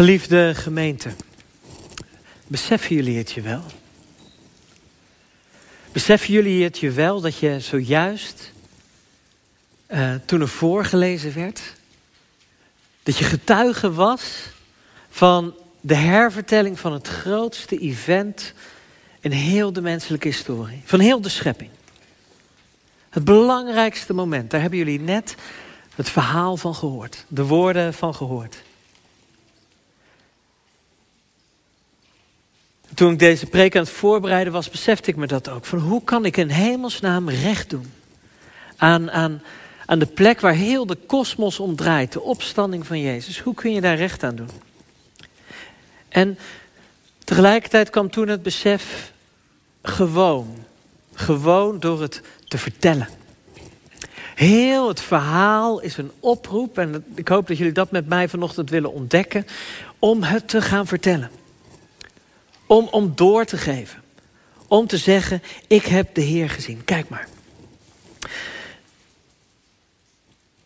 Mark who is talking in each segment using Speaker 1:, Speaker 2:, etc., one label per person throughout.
Speaker 1: Geliefde gemeente, beseffen jullie het je wel? Beseffen jullie het je wel dat je zojuist, uh, toen er voorgelezen werd, dat je getuige was van de hervertelling van het grootste event in heel de menselijke historie, van heel de schepping. Het belangrijkste moment, daar hebben jullie net het verhaal van gehoord, de woorden van gehoord. Toen ik deze preek aan het voorbereiden was, besefte ik me dat ook. Van hoe kan ik in hemelsnaam recht doen aan, aan, aan de plek waar heel de kosmos om draait, de opstanding van Jezus. Hoe kun je daar recht aan doen? En tegelijkertijd kwam toen het besef gewoon, gewoon door het te vertellen. Heel het verhaal is een oproep, en ik hoop dat jullie dat met mij vanochtend willen ontdekken, om het te gaan vertellen. Om, om door te geven. Om te zeggen, ik heb de Heer gezien. Kijk maar.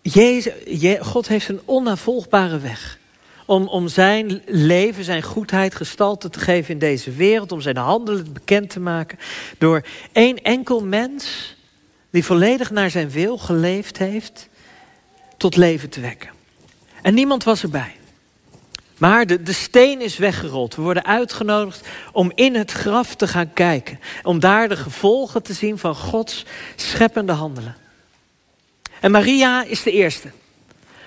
Speaker 1: Jezus, God heeft een onnavolgbare weg. Om, om zijn leven, zijn goedheid gestalte te geven in deze wereld. Om zijn handelen bekend te maken. Door één enkel mens die volledig naar zijn wil geleefd heeft. Tot leven te wekken. En niemand was erbij. Maar de, de steen is weggerold. We worden uitgenodigd om in het graf te gaan kijken. Om daar de gevolgen te zien van Gods scheppende handelen. En Maria is de eerste.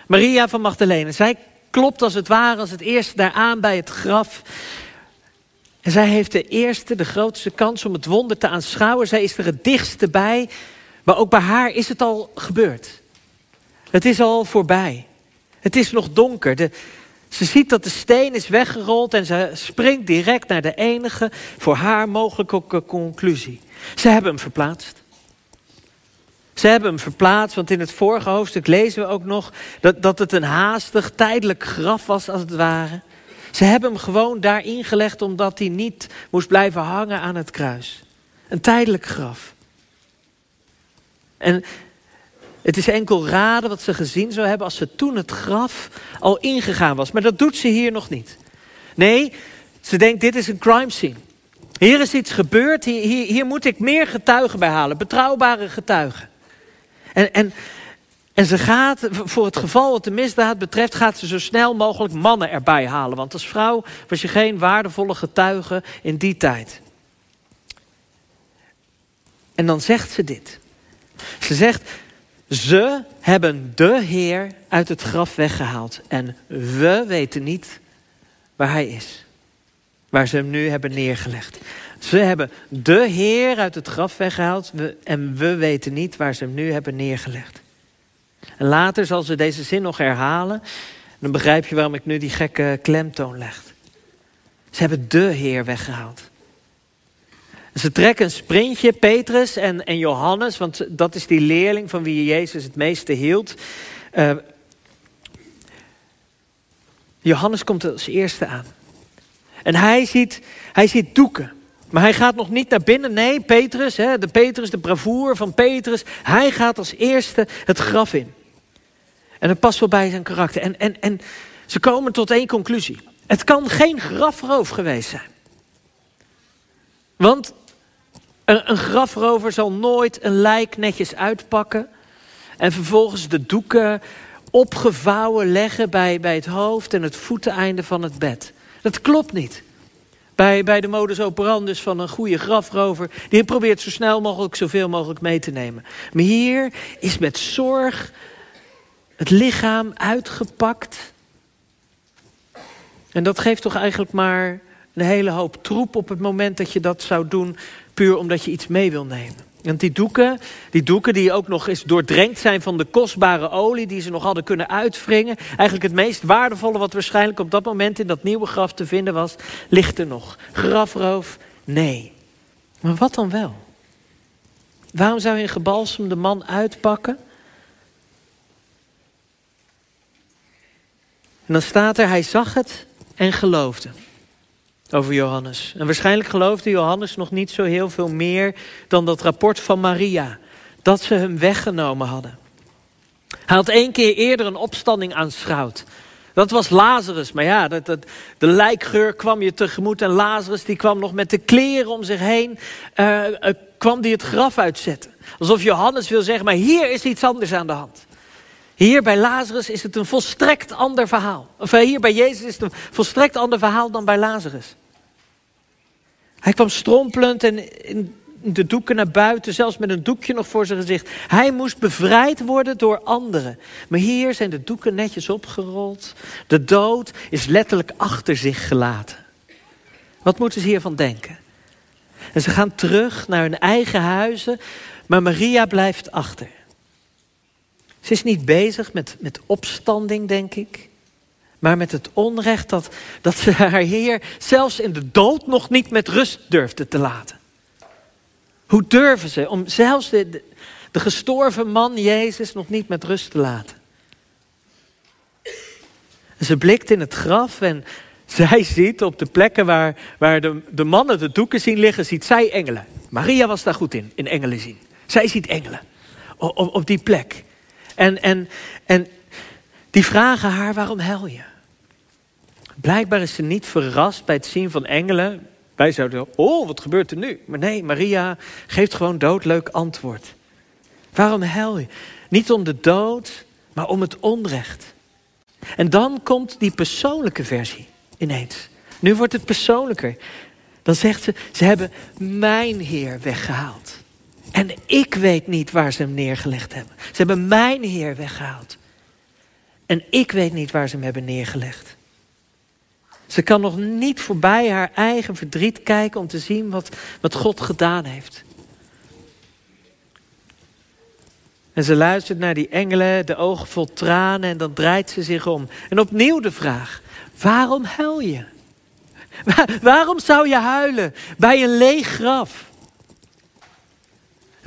Speaker 1: Maria van Magdalene. Zij klopt als het ware als het eerste daar aan bij het graf. En zij heeft de eerste, de grootste kans om het wonder te aanschouwen. Zij is er het dichtste bij. Maar ook bij haar is het al gebeurd. Het is al voorbij. Het is nog donker. De, ze ziet dat de steen is weggerold en ze springt direct naar de enige voor haar mogelijke conclusie. Ze hebben hem verplaatst. Ze hebben hem verplaatst, want in het vorige hoofdstuk lezen we ook nog dat, dat het een haastig, tijdelijk graf was als het ware. Ze hebben hem gewoon daarin gelegd omdat hij niet moest blijven hangen aan het kruis. Een tijdelijk graf. En het is enkel raden wat ze gezien zou hebben als ze toen het graf al ingegaan was. Maar dat doet ze hier nog niet. Nee, ze denkt dit is een crime scene. Hier is iets gebeurd, hier, hier, moet ik meer getuigen bij halen, betrouwbare getuigen. En, en, en ze gaat, voor het geval wat de misdaad betreft, gaat ze zo snel mogelijk mannen erbij halen. Want als vrouw was je geen waardevolle getuige in die tijd. En dan zegt ze dit. Ze zegt, ze hebben de Heer uit het graf weggehaald. En we weten niet waar hij is. Waar ze hem nu hebben neergelegd. Ze hebben de Heer uit het graf weggehaald. En we weten niet waar ze hem nu hebben neergelegd. En later zal ze deze zin nog herhalen. Dan begrijp je waarom ik nu die gekke klemtoon leg. Ze hebben de Heer weggehaald. Ze trekken een sprintje, Petrus en, en Johannes, want dat is die leerling van wie Jezus het meeste hield. Uh, Johannes komt als eerste aan. En hij ziet, hij ziet doeken. Maar hij gaat nog niet naar binnen. Nee, Petrus, hè, de Petrus, de bravoer van Petrus. Hij gaat als eerste het graf in. En dat past wel bij zijn karakter. En, en, en ze komen tot één conclusie. Het kan geen grafroof geweest zijn. Want een, een grafrover zal nooit een lijk netjes uitpakken en vervolgens de doeken opgevouwen leggen bij, bij het hoofd en het voeteneinde van het bed. Dat klopt niet. Bij, bij de modus operandus van een goede grafrover, die probeert zo snel mogelijk zoveel mogelijk mee te nemen. Maar hier is met zorg het lichaam uitgepakt. En dat geeft toch eigenlijk maar een hele hoop troep op het moment dat je dat zou doen puur omdat je iets mee wil nemen. Want die doeken, die doeken die ook nog eens doordrenkt zijn van de kostbare olie die ze nog hadden kunnen uitwringen. Eigenlijk het meest waardevolle wat waarschijnlijk op dat moment in dat nieuwe graf te vinden was, ligt er nog. Grafroof? Nee. Maar wat dan wel? Waarom zou je een gebalsemde man uitpakken? En dan staat er, hij zag het en geloofde over Johannes. En waarschijnlijk geloofde Johannes nog niet zo heel veel meer dan dat rapport van Maria, dat ze hem weggenomen hadden. Hij had één keer eerder een opstanding aanschouwd, Dat was Lazarus. Maar ja, dat, dat, de lijkgeur kwam je tegemoet. En Lazarus die kwam nog met de kleren om zich heen. Uh, kwam die het graf uitzetten. Alsof Johannes wil zeggen, maar hier is iets anders aan de hand. Hier bij Lazarus is het een volstrekt ander verhaal. Of eh, hier bij Jezus is het een volstrekt ander verhaal dan bij Lazarus. Hij kwam strompelend en in de doeken naar buiten, zelfs met een doekje nog voor zijn gezicht. Hij moest bevrijd worden door anderen. Maar hier zijn de doeken netjes opgerold. De dood is letterlijk achter zich gelaten. Wat moeten ze hiervan denken? En ze gaan terug naar hun eigen huizen, maar Maria blijft achter. Ze is niet bezig met, met opstanding, denk ik. Maar met het onrecht dat, dat ze haar Heer zelfs in de dood nog niet met rust durfde te laten. Hoe durven ze om zelfs de, de, gestorven man Jezus nog niet met rust te laten? ze blikt in het graf en zij ziet op de plekken waar, waar de, de mannen de doeken zien liggen, ziet zij engelen. Maria was daar goed in, in engelen zien. Zij ziet engelen op, op die plek. En, en, en die vragen haar, waarom huil je? Blijkbaar is ze niet verrast bij het zien van engelen. Wij zouden, oh, wat gebeurt er nu? Maar nee, Maria geeft gewoon doodleuk antwoord. Waarom huil je? Niet om de dood, maar om het onrecht. En dan komt die persoonlijke versie ineens. Nu wordt het persoonlijker. Dan zegt ze, ze hebben mijn Heer weggehaald. En ik weet niet waar ze hem neergelegd hebben. Ze hebben mijn Heer weggehaald. En ik weet niet waar ze hem hebben neergelegd. Ze kan nog niet voorbij haar eigen verdriet kijken om te zien wat, wat God gedaan heeft. En ze luistert naar die engelen, de ogen vol tranen en dan draait ze zich om. En opnieuw de vraag, waarom huil je? waarom zou je huilen bij een leeg graf?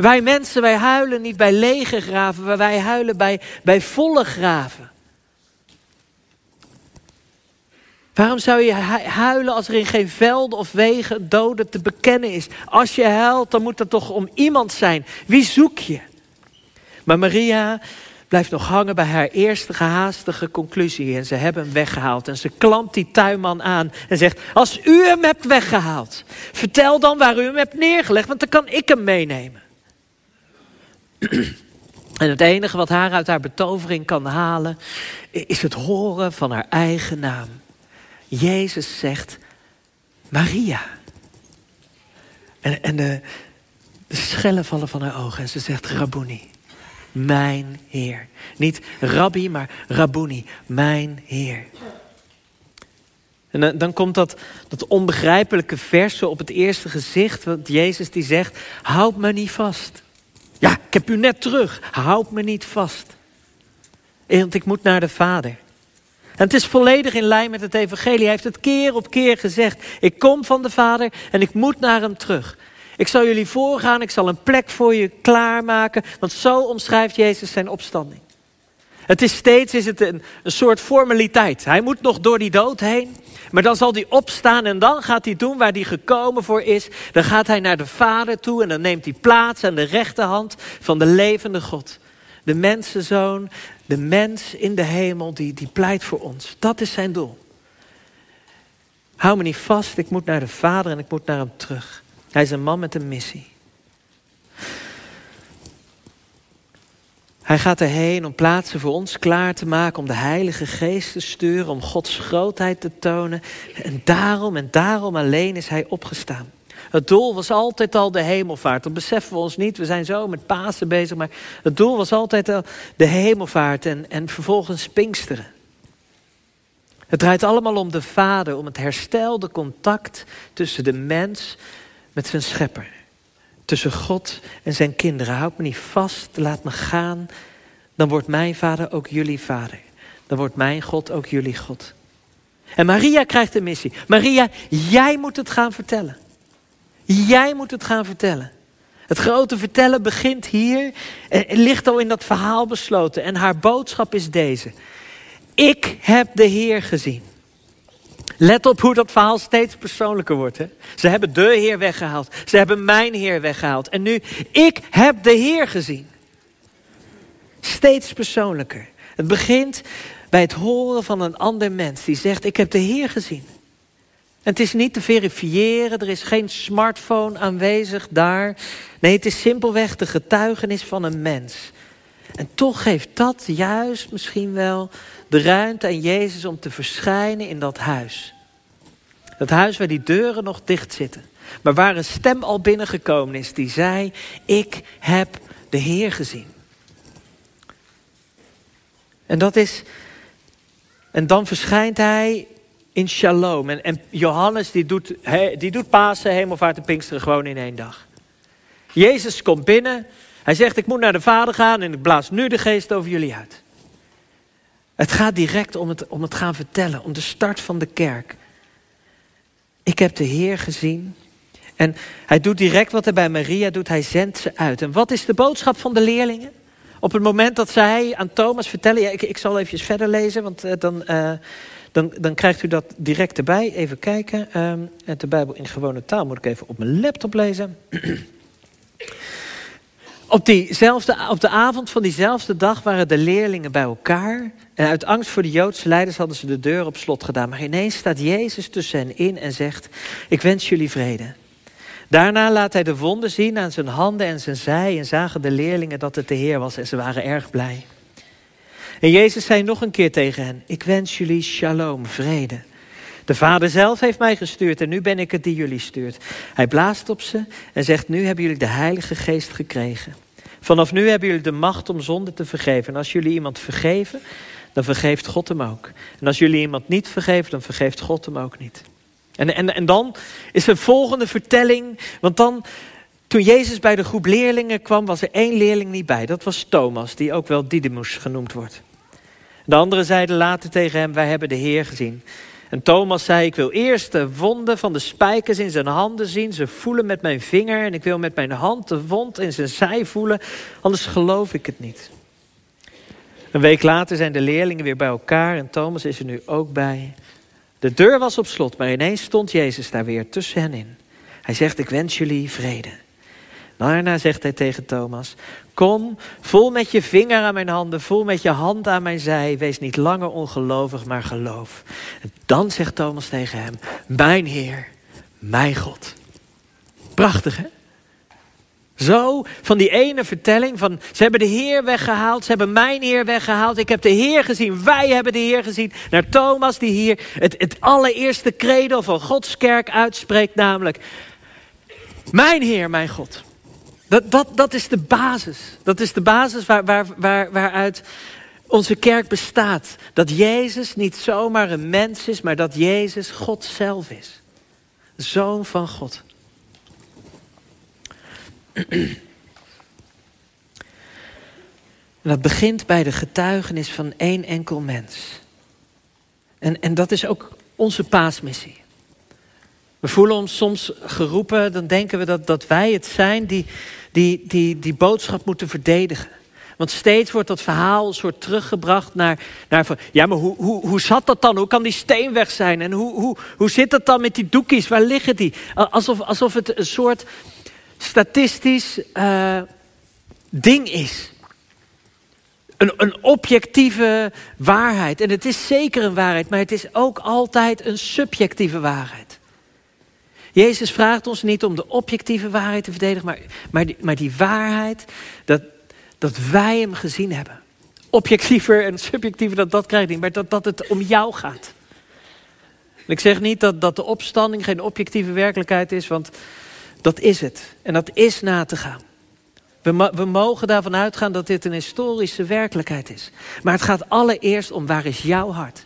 Speaker 1: Wij mensen, wij huilen niet bij lege graven, maar wij huilen bij, bij volle graven. Waarom zou je huilen als er in geen velden of wegen doden te bekennen is? Als je huilt, dan moet dat toch om iemand zijn. Wie zoek je? Maar Maria blijft nog hangen bij haar eerste gehaastige conclusie. En ze hebben hem weggehaald. En ze klampt die tuinman aan en zegt: Als u hem hebt weggehaald, vertel dan waar u hem hebt neergelegd, want dan kan ik hem meenemen. En het enige wat haar uit haar betovering kan halen, is het horen van haar eigen naam. Jezus zegt Maria. En, en de, schellen vallen van haar ogen en ze zegt Rabboni, mijn Heer. Niet Rabbi, maar Rabboni, mijn Heer. En dan, komt dat, dat onbegrijpelijke verse op het eerste gezicht, wat Jezus die zegt, houd me niet vast. Ja, ik heb u net terug. Houd me niet vast. Want ik moet naar de Vader. En het is volledig in lijn met het evangelie. Hij heeft het keer op keer gezegd. Ik kom van de Vader en ik moet naar hem terug. Ik zal jullie voorgaan, ik zal een plek voor je klaarmaken. Want zo omschrijft Jezus zijn opstanding. Het is steeds is het een, een soort formaliteit. Hij moet nog door die dood heen. Maar dan zal hij opstaan en dan gaat hij doen waar hij gekomen voor is. Dan gaat hij naar de Vader toe en dan neemt hij plaats aan de rechterhand van de levende God. De mensenzoon, de mens in de hemel, die, die pleit voor ons. Dat is zijn doel. Hou me niet vast, ik moet naar de Vader en ik moet naar hem terug. Hij is een man met een missie. Hij gaat erheen om plaatsen voor ons klaar te maken, om de Heilige Geest te sturen, om Gods grootheid te tonen. En daarom en daarom alleen is hij opgestaan. Het doel was altijd al de hemelvaart. Dat beseffen we ons niet. We zijn zo met Pasen bezig. Maar het doel was altijd al de hemelvaart en, en vervolgens Pinksteren. Het draait allemaal om de Vader, om het herstelde contact tussen de mens met zijn schepper tussen God en zijn kinderen. Houd me niet vast, laat me gaan. Dan wordt mijn vader ook jullie vader. Dan wordt mijn God ook jullie God. En Maria krijgt een missie. Maria, jij moet het gaan vertellen. Jij moet het gaan vertellen. Het grote vertellen begint hier en ligt al in dat verhaal besloten. En haar boodschap is deze. Ik heb de Heer gezien. Let op hoe dat verhaal steeds persoonlijker wordt. Hè? Ze hebben de Heer weggehaald. Ze hebben mijn Heer weggehaald. En nu, ik heb de Heer gezien. Steeds persoonlijker. Het begint bij het horen van een ander mens die zegt: Ik heb de Heer gezien. En het is niet te verifiëren, er is geen smartphone aanwezig daar. Nee, het is simpelweg de getuigenis van een mens. En toch geeft dat juist misschien wel de ruimte aan Jezus om te verschijnen in dat huis. Dat huis waar die deuren nog dicht zitten. Maar waar een stem al binnengekomen is die zei: Ik heb de Heer gezien. En dat is. En dan verschijnt hij in shalom. En, en Johannes die doet, die doet Pasen, Hemelvaart en Pinksteren gewoon in één dag. Jezus komt binnen. Hij zegt: Ik moet naar de Vader gaan en ik blaas nu de geest over jullie uit. Het gaat direct om het, om het gaan vertellen, om de start van de kerk. Ik heb de Heer gezien. En hij doet direct wat hij bij Maria doet, hij zendt ze uit. En wat is de boodschap van de leerlingen? Op het moment dat zij aan Thomas vertellen, ja, ik, ik zal even verder lezen, want uh, dan, uh, dan, dan krijgt u dat direct erbij. Even kijken. Um, de Bijbel in gewone taal moet ik even op mijn laptop lezen. op, diezelfde, op de avond van diezelfde dag waren de leerlingen bij elkaar. En uit angst voor de Joodse leiders hadden ze de deur op slot gedaan. Maar ineens staat Jezus tussen hen in en zegt: Ik wens jullie vrede. Daarna laat hij de wonden zien aan zijn handen en zijn zij. En zagen de leerlingen dat het de Heer was en ze waren erg blij. En Jezus zei nog een keer tegen hen: Ik wens jullie shalom, vrede. De Vader zelf heeft mij gestuurd en nu ben ik het die jullie stuurt. Hij blaast op ze en zegt: Nu hebben jullie de Heilige Geest gekregen. Vanaf nu hebben jullie de macht om zonde te vergeven. En als jullie iemand vergeven, dan vergeeft God hem ook. En als jullie iemand niet vergeven, dan vergeeft God hem ook niet. En, en, en dan is een volgende vertelling, want dan, toen Jezus bij de groep leerlingen kwam, was er één leerling niet bij. Dat was Thomas, die ook wel Didymus genoemd wordt. De anderen zeiden later tegen hem, wij hebben de Heer gezien. En Thomas zei, ik wil eerst de wonden van de spijkers in zijn handen zien, ze voelen met mijn vinger en ik wil met mijn hand de wond in zijn zij voelen, anders geloof ik het niet. Een week later zijn de leerlingen weer bij elkaar en Thomas is er nu ook bij. De deur was op slot, maar ineens stond Jezus daar weer tussen hen in. Hij zegt, ik wens jullie vrede. Daarna zegt hij tegen Thomas, kom, voel met je vinger aan mijn handen, voel met je hand aan mijn zij, wees niet langer ongelovig, maar geloof. En dan zegt Thomas tegen hem, mijn Heer, mijn God. Prachtig hè? Zo van die ene vertelling van ze hebben de Heer weggehaald, ze hebben mijn Heer weggehaald, ik heb de Heer gezien, wij hebben de Heer gezien. Naar Thomas die hier het, het allereerste credo van Gods kerk uitspreekt, namelijk mijn Heer, mijn God. Dat, dat, dat is de basis. Dat is de basis waar, waar, waar, waaruit onze kerk bestaat. Dat Jezus niet zomaar een mens is, maar dat Jezus God zelf is. Zoon van God. Dat begint bij de getuigenis van één enkel mens. En, en dat is ook onze paasmissie. We voelen ons soms geroepen, dan denken we dat, dat wij het zijn die, die, die die boodschap moeten verdedigen. Want steeds wordt dat verhaal een soort teruggebracht naar, naar van, ja, maar hoe, hoe, hoe zat dat dan? Hoe kan die steen weg zijn? En hoe, hoe, hoe zit het dan met die doekjes? Waar liggen die? Alsof, alsof het een soort statistisch uh, ding is. Een, een objectieve waarheid. En het is zeker een waarheid, maar het is ook altijd een subjectieve waarheid. Jezus vraagt ons niet om de objectieve waarheid te verdedigen, maar, maar, die, maar die waarheid dat, dat wij hem gezien hebben. Objectiever en subjectiever, dat, dat krijg je niet, maar dat, dat het om jou gaat. ik zeg niet dat, dat de opstanding geen objectieve werkelijkheid is, want dat is het. En dat is na te gaan. We, we mogen daarvan uitgaan dat dit een historische werkelijkheid is. Maar het gaat allereerst om waar is jouw hart?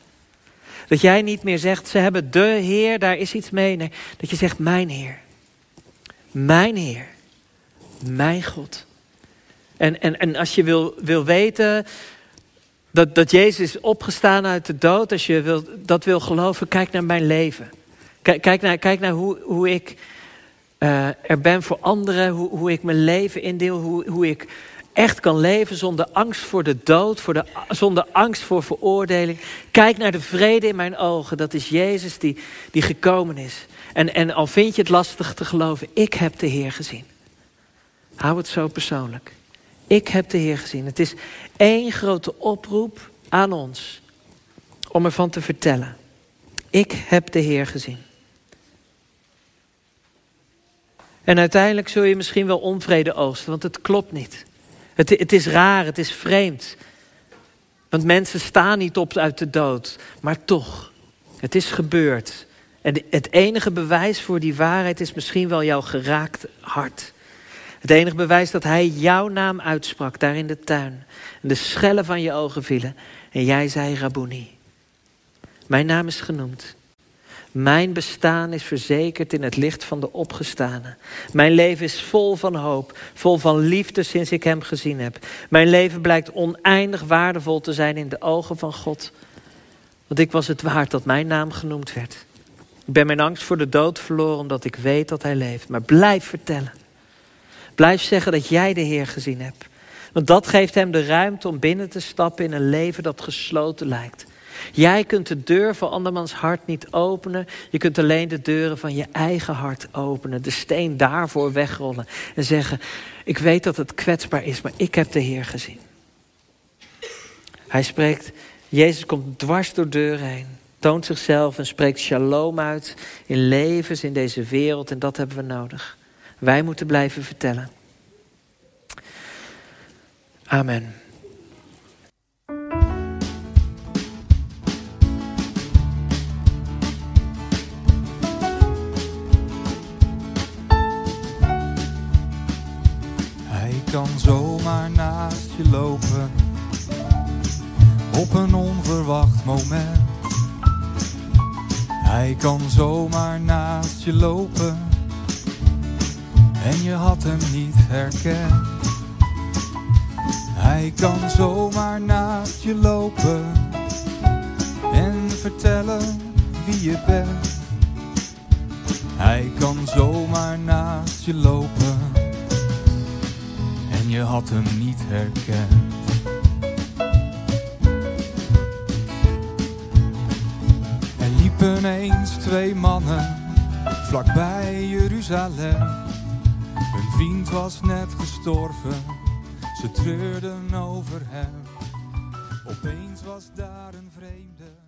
Speaker 1: Dat jij niet meer zegt, ze hebben de Heer, daar is iets mee. Nee, dat je zegt, mijn Heer. Mijn Heer. Mijn God. En, en, en als je wil, wil weten dat, dat Jezus is opgestaan uit de dood, als je wil, dat wil geloven, kijk naar mijn leven. Kijk, kijk naar, kijk naar hoe, hoe ik uh, er ben voor anderen, hoe, hoe ik mijn leven indeel, hoe, hoe ik echt kan leven zonder angst voor de dood, voor de, zonder angst voor veroordeling. Kijk naar de vrede in mijn ogen, dat is Jezus die, die gekomen is. En, en al vind je het lastig te geloven, ik heb de Heer gezien. Hou het zo persoonlijk. Ik heb de Heer gezien. Het is één grote oproep aan ons. om ervan te vertellen. Ik heb de Heer gezien. En uiteindelijk zul je misschien wel onvrede oogsten, want het klopt niet. Het, het is raar, het is vreemd. Want mensen staan niet op uit de dood, maar toch, het is gebeurd. En het enige bewijs voor die waarheid is misschien wel jouw geraakt hart. Het enige bewijs dat hij jouw naam uitsprak daar in de tuin. En de schellen van je ogen vielen. En jij zei Rabuni. Mijn naam is genoemd. Mijn bestaan is verzekerd in het licht van de opgestane. Mijn leven is vol van hoop, vol van liefde sinds ik Hem gezien heb. Mijn leven blijkt oneindig waardevol te zijn in de ogen van God. Want ik was het waard dat mijn naam genoemd werd. Ik ben mijn angst voor de dood verloren omdat ik weet dat Hij leeft. Maar blijf vertellen. Blijf zeggen dat jij de Heer gezien hebt. Want dat geeft Hem de ruimte om binnen te stappen in een leven dat gesloten lijkt. Jij kunt de deur van andermans hart niet openen. Je kunt alleen de deuren van je eigen hart openen. De steen daarvoor wegrollen. En zeggen, ik weet dat het kwetsbaar is, maar ik heb de Heer gezien. Hij spreekt, Jezus komt dwars door deuren heen. Toont zichzelf en spreekt shalom uit in levens in deze wereld. En dat hebben we nodig. Wij moeten blijven vertellen. Amen.
Speaker 2: Lopen op een onverwacht moment. Hij kan zomaar naast je lopen en je had hem niet herkend. Hij kan zomaar naast je lopen en vertellen wie je bent. Hij kan zomaar naast je lopen je had hem niet herkend. Er liepen eens twee mannen vlakbij Jeruzalem. Hun vriend was net gestorven, ze treurden over hem. Opeens was daar een vreemde.